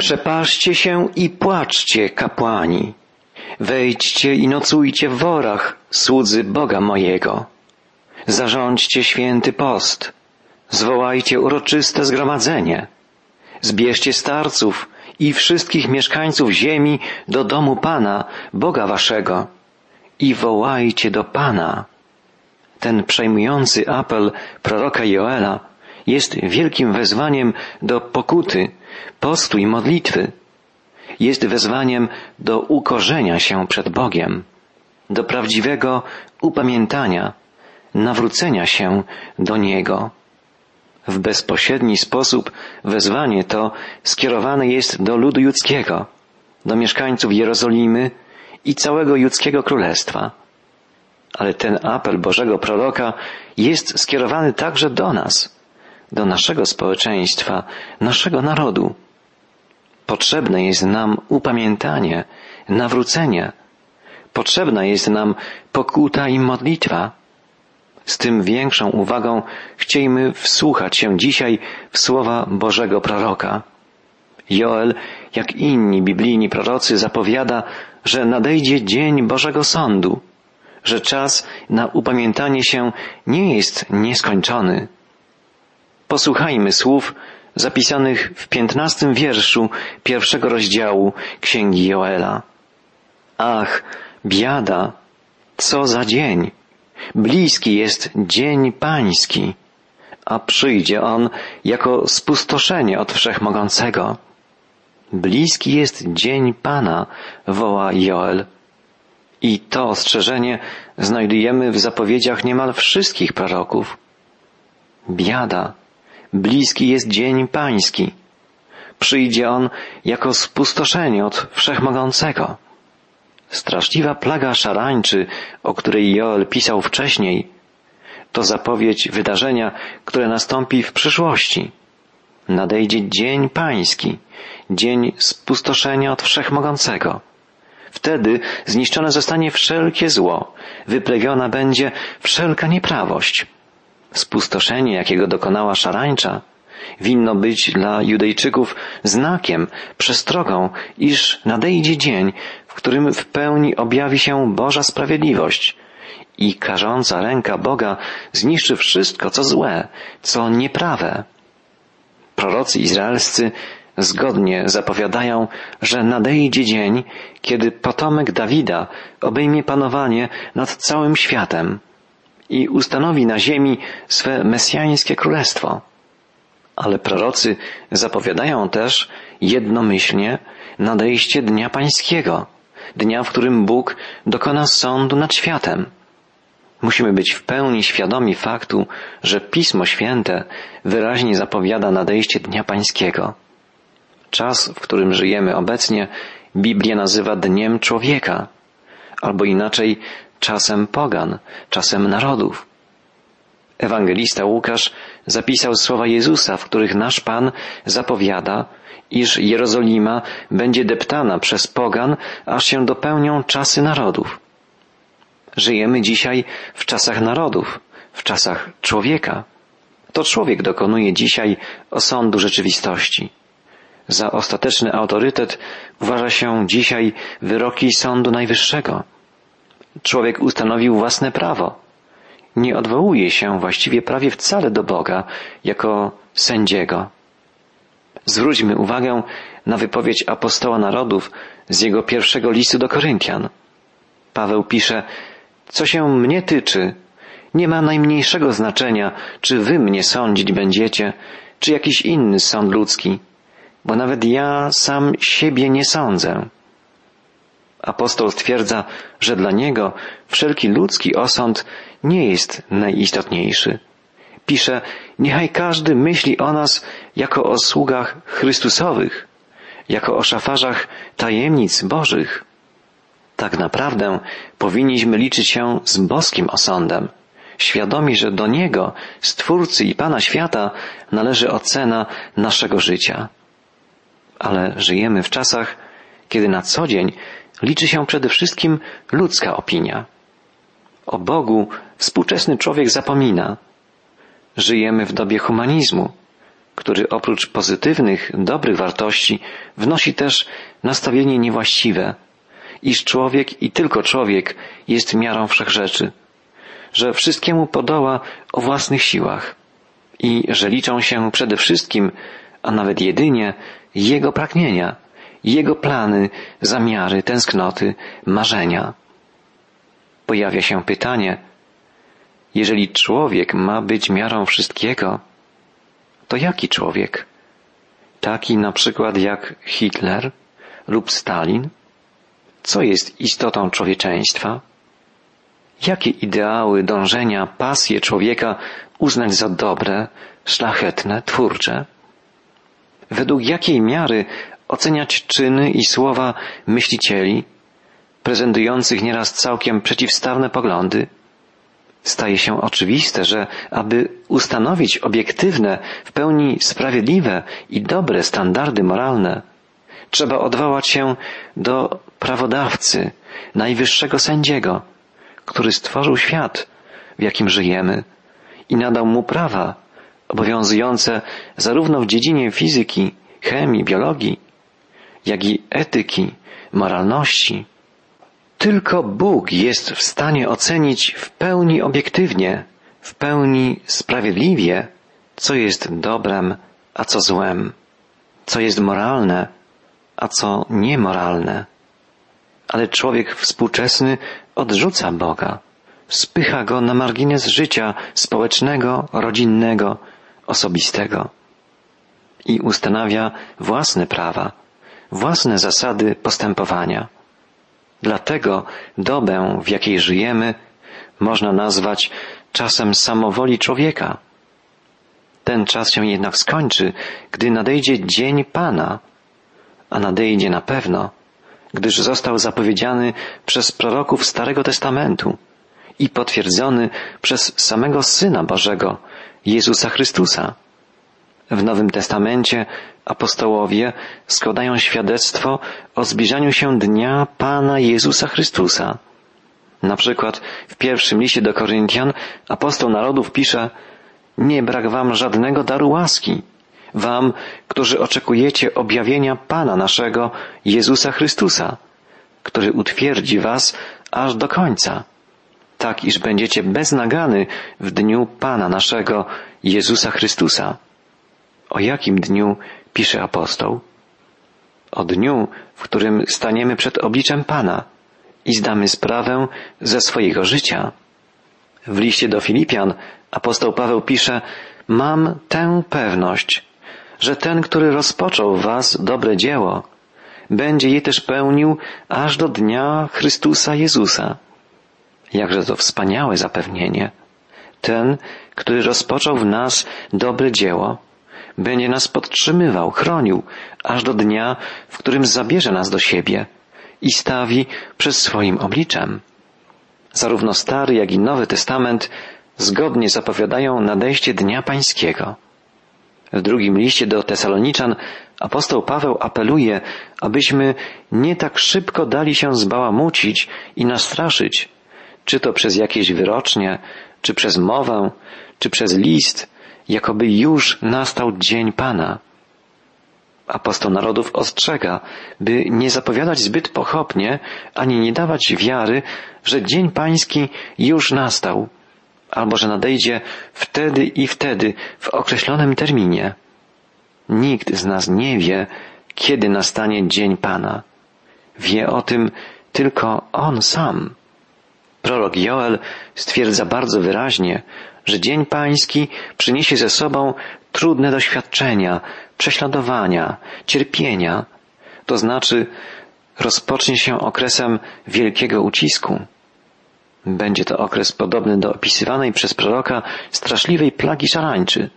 Przepaszcie się i płaczcie, kapłani. Wejdźcie i nocujcie w worach, słudzy Boga mojego. Zarządźcie święty post. Zwołajcie uroczyste zgromadzenie. Zbierzcie starców i wszystkich mieszkańców ziemi do domu Pana, Boga waszego i wołajcie do Pana. Ten przejmujący apel proroka Joela jest wielkim wezwaniem do pokuty, postu i modlitwy. Jest wezwaniem do ukorzenia się przed Bogiem, do prawdziwego upamiętania, nawrócenia się do Niego. W bezpośredni sposób wezwanie to skierowane jest do ludu judzkiego, do mieszkańców Jerozolimy i całego judzkiego królestwa. Ale ten apel Bożego proroka jest skierowany także do nas, do naszego społeczeństwa, naszego narodu. Potrzebne jest nam upamiętanie, nawrócenie. Potrzebna jest nam pokuta i modlitwa. Z tym większą uwagą chciejmy wsłuchać się dzisiaj w słowa Bożego proroka. Joel, jak inni biblijni prorocy, zapowiada, że nadejdzie dzień Bożego Sądu, że czas na upamiętanie się nie jest nieskończony. Posłuchajmy słów zapisanych w piętnastym wierszu pierwszego rozdziału Księgi Joela. Ach, biada, co za dzień! Bliski jest dzień pański, a przyjdzie on jako spustoszenie od Wszechmogącego. Bliski jest dzień Pana, woła Joel. I to ostrzeżenie znajdujemy w zapowiedziach niemal wszystkich proroków. Biada, bliski jest dzień pański. Przyjdzie on jako spustoszenie od Wszechmogącego. Straszliwa plaga szarańczy, o której Joel pisał wcześniej, to zapowiedź wydarzenia, które nastąpi w przyszłości. Nadejdzie dzień pański, dzień spustoszenia od Wszechmogącego. Wtedy zniszczone zostanie wszelkie zło, wyplewiona będzie wszelka nieprawość. Spustoszenie, jakiego dokonała szarańcza, winno być dla Judejczyków znakiem, przestrogą, iż nadejdzie dzień, w którym w pełni objawi się Boża sprawiedliwość i karząca ręka Boga zniszczy wszystko, co złe, co nieprawe. Prorocy izraelscy zgodnie zapowiadają, że nadejdzie dzień, kiedy potomek Dawida obejmie panowanie nad całym światem i ustanowi na ziemi swe mesjańskie królestwo. Ale prorocy zapowiadają też jednomyślnie nadejście Dnia Pańskiego, dnia, w którym Bóg dokona sądu nad światem. Musimy być w pełni świadomi faktu, że Pismo Święte wyraźnie zapowiada nadejście Dnia Pańskiego. Czas, w którym żyjemy obecnie, Biblia nazywa Dniem Człowieka, albo inaczej czasem pogan, czasem narodów. Ewangelista Łukasz zapisał słowa Jezusa, w których nasz Pan zapowiada, iż Jerozolima będzie deptana przez pogan, aż się dopełnią czasy narodów. Żyjemy dzisiaj w czasach narodów, w czasach człowieka. To człowiek dokonuje dzisiaj osądu rzeczywistości. Za ostateczny autorytet uważa się dzisiaj wyroki Sądu Najwyższego. Człowiek ustanowił własne prawo. Nie odwołuje się właściwie prawie wcale do Boga jako sędziego. Zwróćmy uwagę na wypowiedź apostoła narodów z jego pierwszego listu do Koryntian. Paweł pisze, co się mnie tyczy, nie ma najmniejszego znaczenia, czy wy mnie sądzić będziecie, czy jakiś inny sąd ludzki, bo nawet ja sam siebie nie sądzę. Apostoł stwierdza, że dla niego wszelki ludzki osąd nie jest najistotniejszy. Pisze, niechaj każdy myśli o nas jako o sługach Chrystusowych, jako o szafarzach tajemnic Bożych. Tak naprawdę powinniśmy liczyć się z boskim osądem, świadomi, że do Niego, Stwórcy i Pana świata, należy ocena naszego życia. Ale żyjemy w czasach, kiedy na co dzień liczy się przede wszystkim ludzka opinia. O Bogu współczesny człowiek zapomina. Żyjemy w dobie humanizmu, który oprócz pozytywnych, dobrych wartości wnosi też nastawienie niewłaściwe, iż człowiek i tylko człowiek jest miarą wszechrzeczy, że wszystkiemu podoła o własnych siłach i że liczą się przede wszystkim, a nawet jedynie, jego pragnienia, jego plany, zamiary, tęsknoty, marzenia. Pojawia się pytanie, jeżeli człowiek ma być miarą wszystkiego, to jaki człowiek? Taki na przykład jak Hitler lub Stalin? Co jest istotą człowieczeństwa? Jakie ideały, dążenia, pasje człowieka uznać za dobre, szlachetne, twórcze? Według jakiej miary oceniać czyny i słowa myślicieli, prezentujących nieraz całkiem przeciwstawne poglądy? Staje się oczywiste, że aby ustanowić obiektywne, w pełni sprawiedliwe i dobre standardy moralne, trzeba odwołać się do prawodawcy, najwyższego sędziego, który stworzył świat, w jakim żyjemy i nadał mu prawa obowiązujące zarówno w dziedzinie fizyki, chemii, biologii, jak i etyki, moralności. Tylko Bóg jest w stanie ocenić w pełni obiektywnie, w pełni sprawiedliwie, co jest dobrem, a co złem, co jest moralne, a co niemoralne. Ale człowiek współczesny odrzuca Boga, spycha go na margines życia społecznego, rodzinnego, osobistego i ustanawia własne prawa, własne zasady postępowania. Dlatego dobę, w jakiej żyjemy, można nazwać czasem samowoli człowieka. Ten czas się jednak skończy, gdy nadejdzie dzień Pana, a nadejdzie na pewno, gdyż został zapowiedziany przez proroków Starego Testamentu i potwierdzony przez samego Syna Bożego, Jezusa Chrystusa. W Nowym Testamencie apostołowie składają świadectwo o zbliżaniu się dnia Pana Jezusa Chrystusa. Na przykład w pierwszym liście do Koryntian apostoł narodów pisze Nie brak wam żadnego daru łaski, wam, którzy oczekujecie objawienia Pana naszego Jezusa Chrystusa, który utwierdzi was aż do końca, tak iż będziecie beznagany w dniu Pana naszego Jezusa Chrystusa. O jakim dniu pisze apostoł? O dniu, w którym staniemy przed obliczem Pana i zdamy sprawę ze swojego życia. W liście do Filipian apostoł Paweł pisze, mam tę pewność, że ten, który rozpoczął was dobre dzieło, będzie je też pełnił aż do dnia Chrystusa Jezusa. Jakże to wspaniałe zapewnienie. Ten, który rozpoczął w nas dobre dzieło, będzie nas podtrzymywał, chronił, aż do dnia, w którym zabierze nas do siebie i stawi przed swoim obliczem. Zarówno Stary, jak i Nowy Testament zgodnie zapowiadają nadejście Dnia Pańskiego. W drugim liście do Tesaloniczan apostoł Paweł apeluje, abyśmy nie tak szybko dali się zbałamucić i nastraszyć, czy to przez jakieś wyrocznie, czy przez mowę, czy przez list, jakoby już nastał dzień Pana. Apostoł narodów ostrzega, by nie zapowiadać zbyt pochopnie, ani nie dawać wiary, że dzień pański już nastał, albo że nadejdzie wtedy i wtedy w określonym terminie. Nikt z nas nie wie, kiedy nastanie dzień Pana. Wie o tym tylko On sam. Prorok Joel stwierdza bardzo wyraźnie, że Dzień Pański przyniesie ze sobą trudne doświadczenia, prześladowania, cierpienia, to znaczy rozpocznie się okresem wielkiego ucisku. Będzie to okres podobny do opisywanej przez proroka straszliwej plagi szarańczy.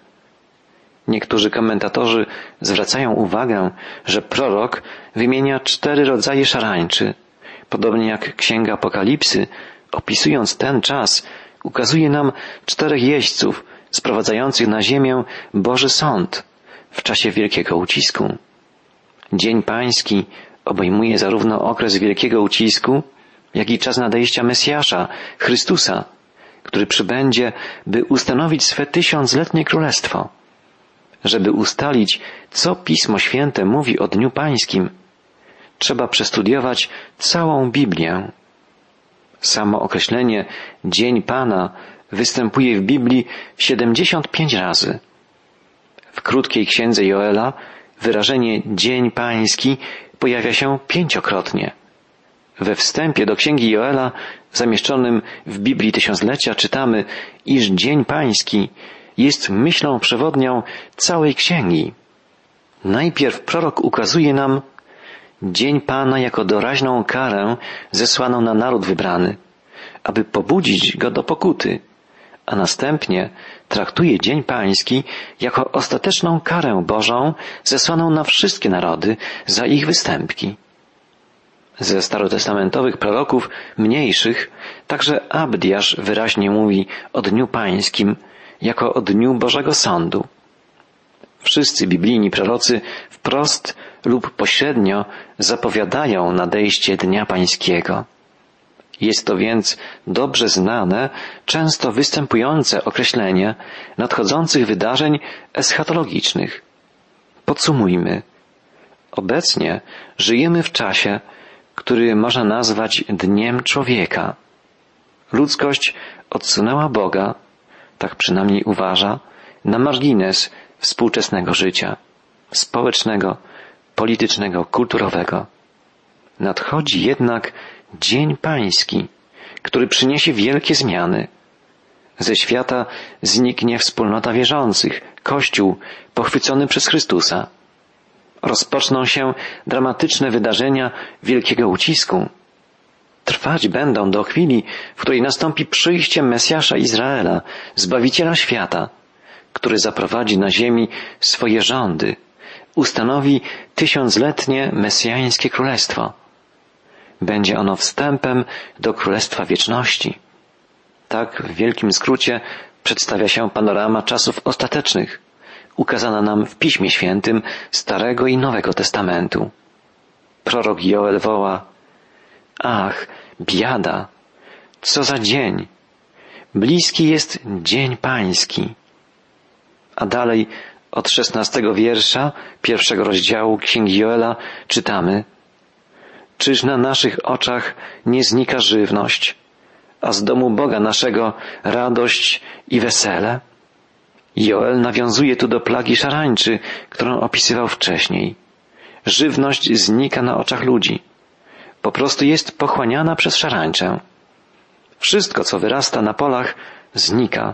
Niektórzy komentatorzy zwracają uwagę, że prorok wymienia cztery rodzaje szarańczy, podobnie jak Księga Apokalipsy, opisując ten czas, ukazuje nam czterech jeźdźców sprowadzających na ziemię Boży Sąd w czasie wielkiego ucisku. Dzień Pański obejmuje zarówno okres wielkiego ucisku, jak i czas nadejścia Mesjasza, Chrystusa, który przybędzie, by ustanowić swe tysiącletnie królestwo. Żeby ustalić, co Pismo Święte mówi o Dniu Pańskim, trzeba przestudiować całą Biblię. Samo określenie Dzień Pana występuje w Biblii 75 razy. W krótkiej księdze Joela wyrażenie Dzień Pański pojawia się pięciokrotnie. We wstępie do księgi Joela, zamieszczonym w Biblii Tysiąclecia, czytamy, iż Dzień Pański jest myślą przewodnią całej księgi. Najpierw prorok ukazuje nam Dzień Pana jako doraźną karę zesłaną na naród wybrany, aby pobudzić go do pokuty, a następnie traktuje Dzień Pański jako ostateczną karę Bożą zesłaną na wszystkie narody za ich występki. Ze starotestamentowych proroków mniejszych także Abdiasz wyraźnie mówi o Dniu Pańskim jako o Dniu Bożego Sądu. Wszyscy biblijni prorocy wprost lub pośrednio zapowiadają nadejście Dnia Pańskiego. Jest to więc dobrze znane, często występujące określenie nadchodzących wydarzeń eschatologicznych. Podsumujmy. Obecnie żyjemy w czasie, który można nazwać dniem człowieka. Ludzkość odsunęła Boga, tak przynajmniej uważa, na margines współczesnego życia społecznego, politycznego, kulturowego. Nadchodzi jednak Dzień Pański, który przyniesie wielkie zmiany. Ze świata zniknie wspólnota wierzących, Kościół pochwycony przez Chrystusa. Rozpoczną się dramatyczne wydarzenia wielkiego ucisku. Trwać będą do chwili, w której nastąpi przyjście Mesjasza Izraela, Zbawiciela świata, który zaprowadzi na ziemi swoje rządy, ustanowi tysiącletnie mesjańskie królestwo. Będzie ono wstępem do Królestwa Wieczności. Tak w wielkim skrócie przedstawia się panorama czasów ostatecznych, ukazana nam w Piśmie Świętym Starego i Nowego Testamentu. Prorok Joel woła, ach, biada, co za dzień! Bliski jest dzień pański. A dalej od szesnastego wiersza pierwszego rozdziału Księgi Joela czytamy Czyż na naszych oczach nie znika żywność, a z domu Boga naszego radość i wesele? Joel nawiązuje tu do plagi szarańczy, którą opisywał wcześniej. Żywność znika na oczach ludzi. Po prostu jest pochłaniana przez szarańczę. Wszystko, co wyrasta na polach, znika.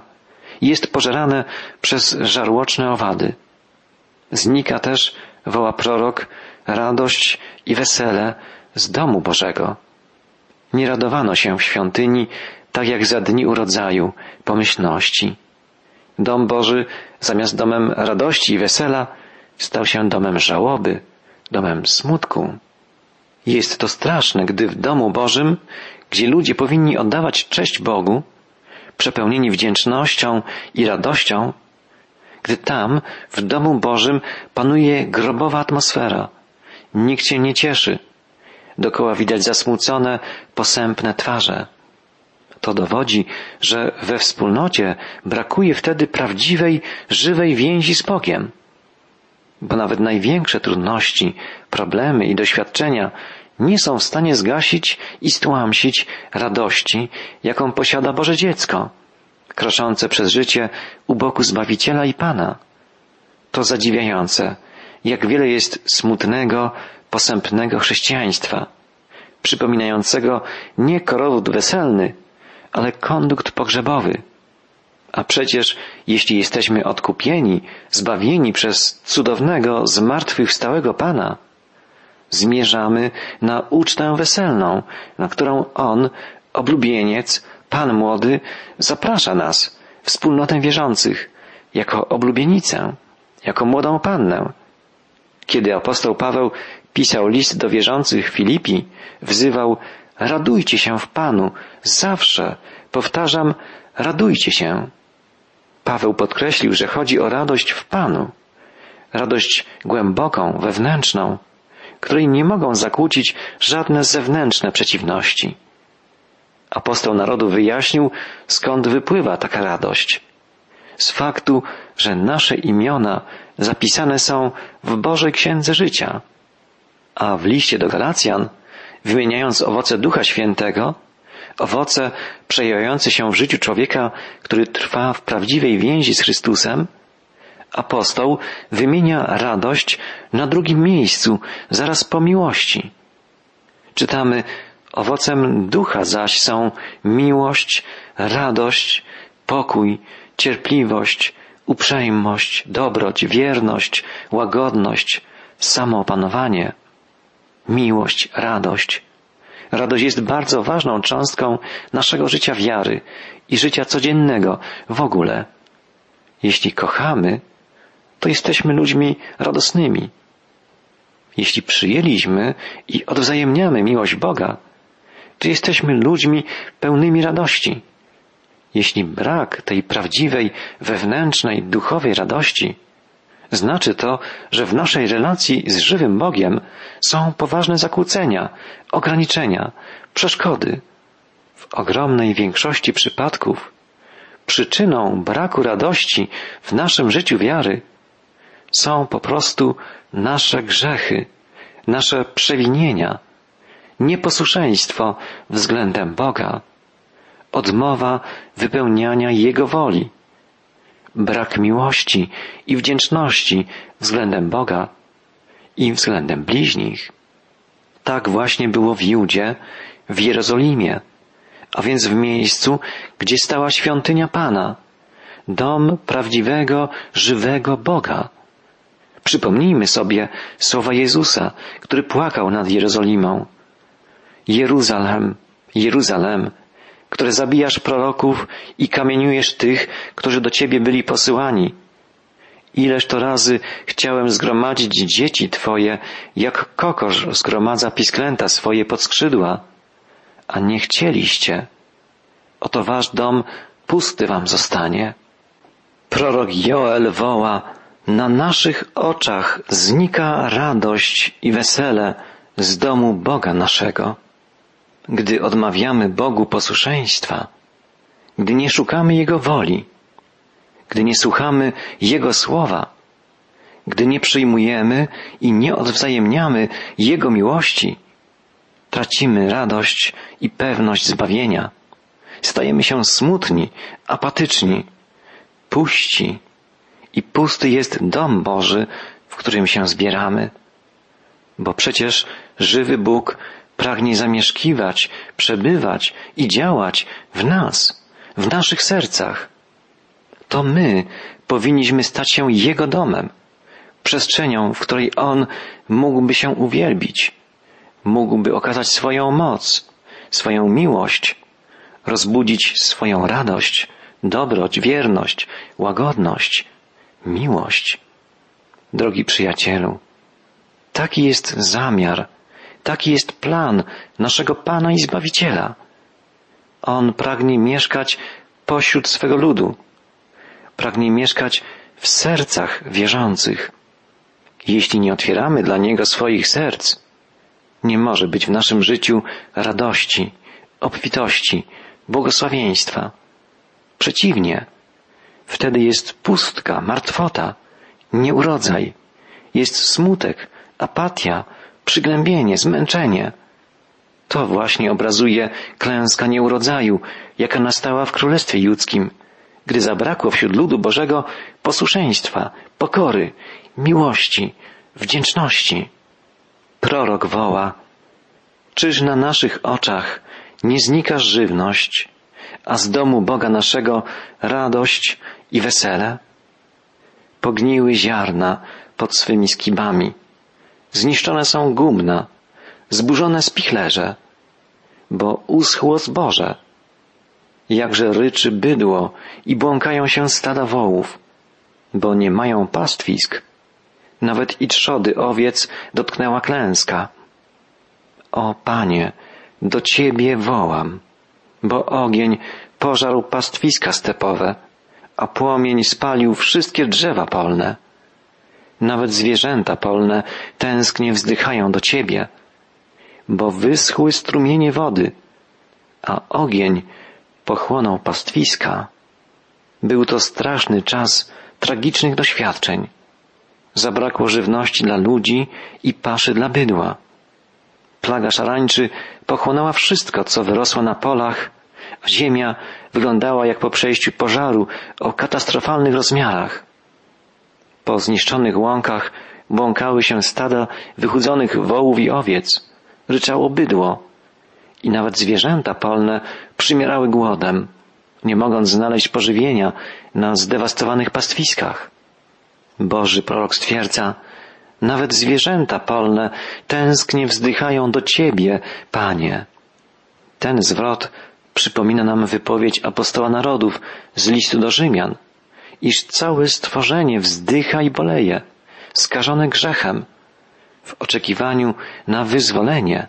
Jest pożerane przez żarłoczne owady. Znika też, woła prorok, radość i wesele z domu Bożego. Nie radowano się w świątyni, tak jak za dni urodzaju, pomyślności. Dom Boży, zamiast domem radości i wesela, stał się domem żałoby, domem smutku. Jest to straszne, gdy w domu Bożym, gdzie ludzie powinni oddawać cześć Bogu, przepełnieni wdzięcznością i radością, gdy tam, w domu Bożym, panuje grobowa atmosfera. Nikt się nie cieszy. Dokoła widać zasmucone, posępne twarze. To dowodzi, że we wspólnocie brakuje wtedy prawdziwej, żywej więzi z Bogiem. Bo nawet największe trudności, problemy i doświadczenia nie są w stanie zgasić i stłamsić radości, jaką posiada Boże dziecko, kroczące przez życie u boku Zbawiciela i Pana. To zadziwiające, jak wiele jest smutnego, posępnego chrześcijaństwa, przypominającego nie korowód weselny, ale kondukt pogrzebowy. A przecież, jeśli jesteśmy odkupieni, zbawieni przez cudownego, zmartwychwstałego Pana, zmierzamy na ucztę weselną, na którą On, oblubieniec, Pan młody, zaprasza nas, wspólnotę wierzących, jako oblubienicę, jako młodą pannę. Kiedy apostoł Paweł pisał list do wierzących Filipi, wzywał radujcie się w Panu, zawsze, powtarzam, radujcie się. Paweł podkreślił, że chodzi o radość w Panu, radość głęboką, wewnętrzną, której nie mogą zakłócić żadne zewnętrzne przeciwności. Apostoł narodu wyjaśnił, skąd wypływa taka radość. Z faktu, że nasze imiona zapisane są w Bożej Księdze Życia. A w liście do Galacjan, wymieniając owoce Ducha Świętego, owoce przejawiające się w życiu człowieka, który trwa w prawdziwej więzi z Chrystusem, apostoł wymienia radość na drugim miejscu, zaraz po miłości. Czytamy, owocem ducha zaś są miłość, radość, pokój, cierpliwość, uprzejmość, dobroć, wierność, łagodność, samoopanowanie, miłość, radość. Radość jest bardzo ważną cząstką naszego życia wiary i życia codziennego w ogóle. Jeśli kochamy, to jesteśmy ludźmi radosnymi. Jeśli przyjęliśmy i odwzajemniamy miłość Boga, to jesteśmy ludźmi pełnymi radości. Jeśli brak tej prawdziwej, wewnętrznej, duchowej radości, znaczy to, że w naszej relacji z żywym Bogiem są poważne zakłócenia, ograniczenia, przeszkody. W ogromnej większości przypadków przyczyną braku radości w naszym życiu wiary są po prostu nasze grzechy, nasze przewinienia, nieposłuszeństwo względem Boga, odmowa wypełniania Jego woli, brak miłości i wdzięczności względem Boga i względem bliźnich. Tak właśnie było w Judzie, w Jerozolimie, a więc w miejscu, gdzie stała świątynia Pana, dom prawdziwego, żywego Boga. Przypomnijmy sobie słowa Jezusa, który płakał nad Jerozolimą. Jeruzalem, Jeruzalem, które zabijasz proroków i kamieniujesz tych, którzy do ciebie byli posyłani. Ileż to razy chciałem zgromadzić dzieci twoje, jak kokosz zgromadza pisklęta swoje pod skrzydła, a nie chcieliście. Oto wasz dom pusty wam zostanie. Prorok Joel woła, na naszych oczach znika radość i wesele z domu Boga naszego gdy odmawiamy Bogu posłuszeństwa, gdy nie szukamy Jego woli, gdy nie słuchamy Jego słowa, gdy nie przyjmujemy i nie odwzajemniamy Jego miłości, tracimy radość i pewność zbawienia. Stajemy się smutni, apatyczni, puści i pusty jest dom Boży, w którym się zbieramy. Bo przecież żywy Bóg pragnie zamieszkiwać, przebywać i działać w nas, w naszych sercach. To my powinniśmy stać się Jego domem, przestrzenią, w której On mógłby się uwielbić, mógłby okazać swoją moc, swoją miłość, rozbudzić swoją radość, dobroć, wierność, łagodność, miłość. Drogi przyjacielu, taki jest zamiar, Taki jest plan naszego Pana i Zbawiciela. On pragnie mieszkać pośród swego ludu. Pragnie mieszkać w sercach wierzących. Jeśli nie otwieramy dla Niego swoich serc, nie może być w naszym życiu radości, obfitości, błogosławieństwa. Przeciwnie, wtedy jest pustka, martwota, nieurodzaj, jest smutek, apatia, przygnębienie, zmęczenie. To właśnie obrazuje klęska nieurodzaju, jaka nastała w Królestwie Judzkim, gdy zabrakło wśród ludu Bożego posłuszeństwa, pokory, miłości, wdzięczności. Prorok woła, czyż na naszych oczach nie znika żywność, a z domu Boga naszego radość i wesele? Pogniły ziarna pod swymi skibami Zniszczone są gumna, zburzone spichlerze, bo uschło zboże. Jakże ryczy bydło i błąkają się stada wołów, bo nie mają pastwisk. Nawet i trzody owiec dotknęła klęska. O Panie, do Ciebie wołam, bo ogień pożarł pastwiska stepowe, a płomień spalił wszystkie drzewa polne. Nawet zwierzęta polne tęsknie wzdychają do Ciebie, bo wyschły strumienie wody, a ogień pochłonął pastwiska. Był to straszny czas tragicznych doświadczeń. Zabrakło żywności dla ludzi i paszy dla bydła. Plaga szarańczy pochłonęła wszystko, co wyrosło na polach, a ziemia wyglądała jak po przejściu pożaru o katastrofalnych rozmiarach. Po zniszczonych łąkach błąkały się stada wychudzonych wołów i owiec, ryczało bydło i nawet zwierzęta polne przymierały głodem, nie mogąc znaleźć pożywienia na zdewastowanych pastwiskach. Boży prorok stwierdza, nawet zwierzęta polne tęsknie wzdychają do Ciebie, Panie. Ten zwrot przypomina nam wypowiedź apostoła narodów z listu do Rzymian, iż całe stworzenie wzdycha i boleje, skażone grzechem, w oczekiwaniu na wyzwolenie,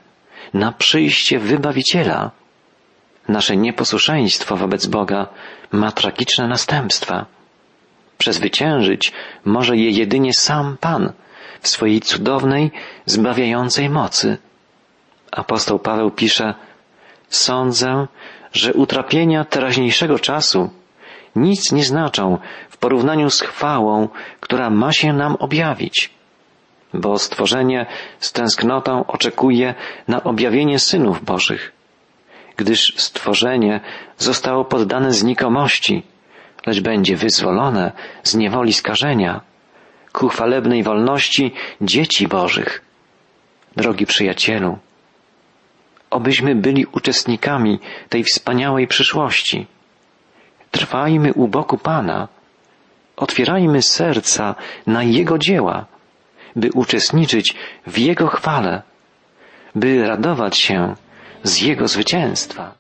na przyjście Wybawiciela. Nasze nieposłuszeństwo wobec Boga ma tragiczne następstwa. Przezwyciężyć może je jedynie sam Pan w swojej cudownej, zbawiającej mocy. Apostoł Paweł pisze, Sądzę, że utrapienia teraźniejszego czasu nic nie znaczą w porównaniu z chwałą, która ma się nam objawić. Bo stworzenie z tęsknotą oczekuje na objawienie synów Bożych, gdyż stworzenie zostało poddane znikomości, lecz będzie wyzwolone z niewoli skażenia ku chwalebnej wolności dzieci Bożych. Drogi przyjacielu, obyśmy byli uczestnikami tej wspaniałej przyszłości. Trwajmy u boku Pana, otwierajmy serca na Jego dzieła, by uczestniczyć w Jego chwale, by radować się z Jego zwycięstwa.